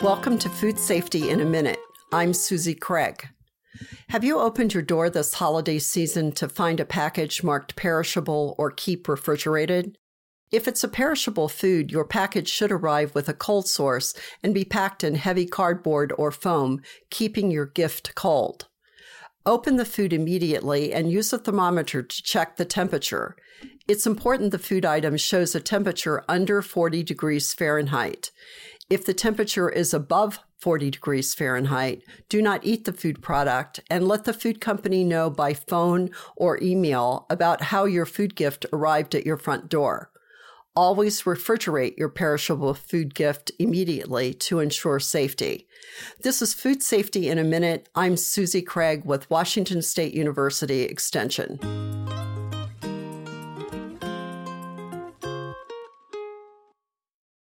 Welcome to Food Safety in a Minute. I'm Susie Craig. Have you opened your door this holiday season to find a package marked perishable or keep refrigerated? If it's a perishable food, your package should arrive with a cold source and be packed in heavy cardboard or foam, keeping your gift cold. Open the food immediately and use a thermometer to check the temperature. It's important the food item shows a temperature under 40 degrees Fahrenheit. If the temperature is above 40 degrees Fahrenheit, do not eat the food product and let the food company know by phone or email about how your food gift arrived at your front door. Always refrigerate your perishable food gift immediately to ensure safety. This is Food Safety in a Minute. I'm Susie Craig with Washington State University Extension.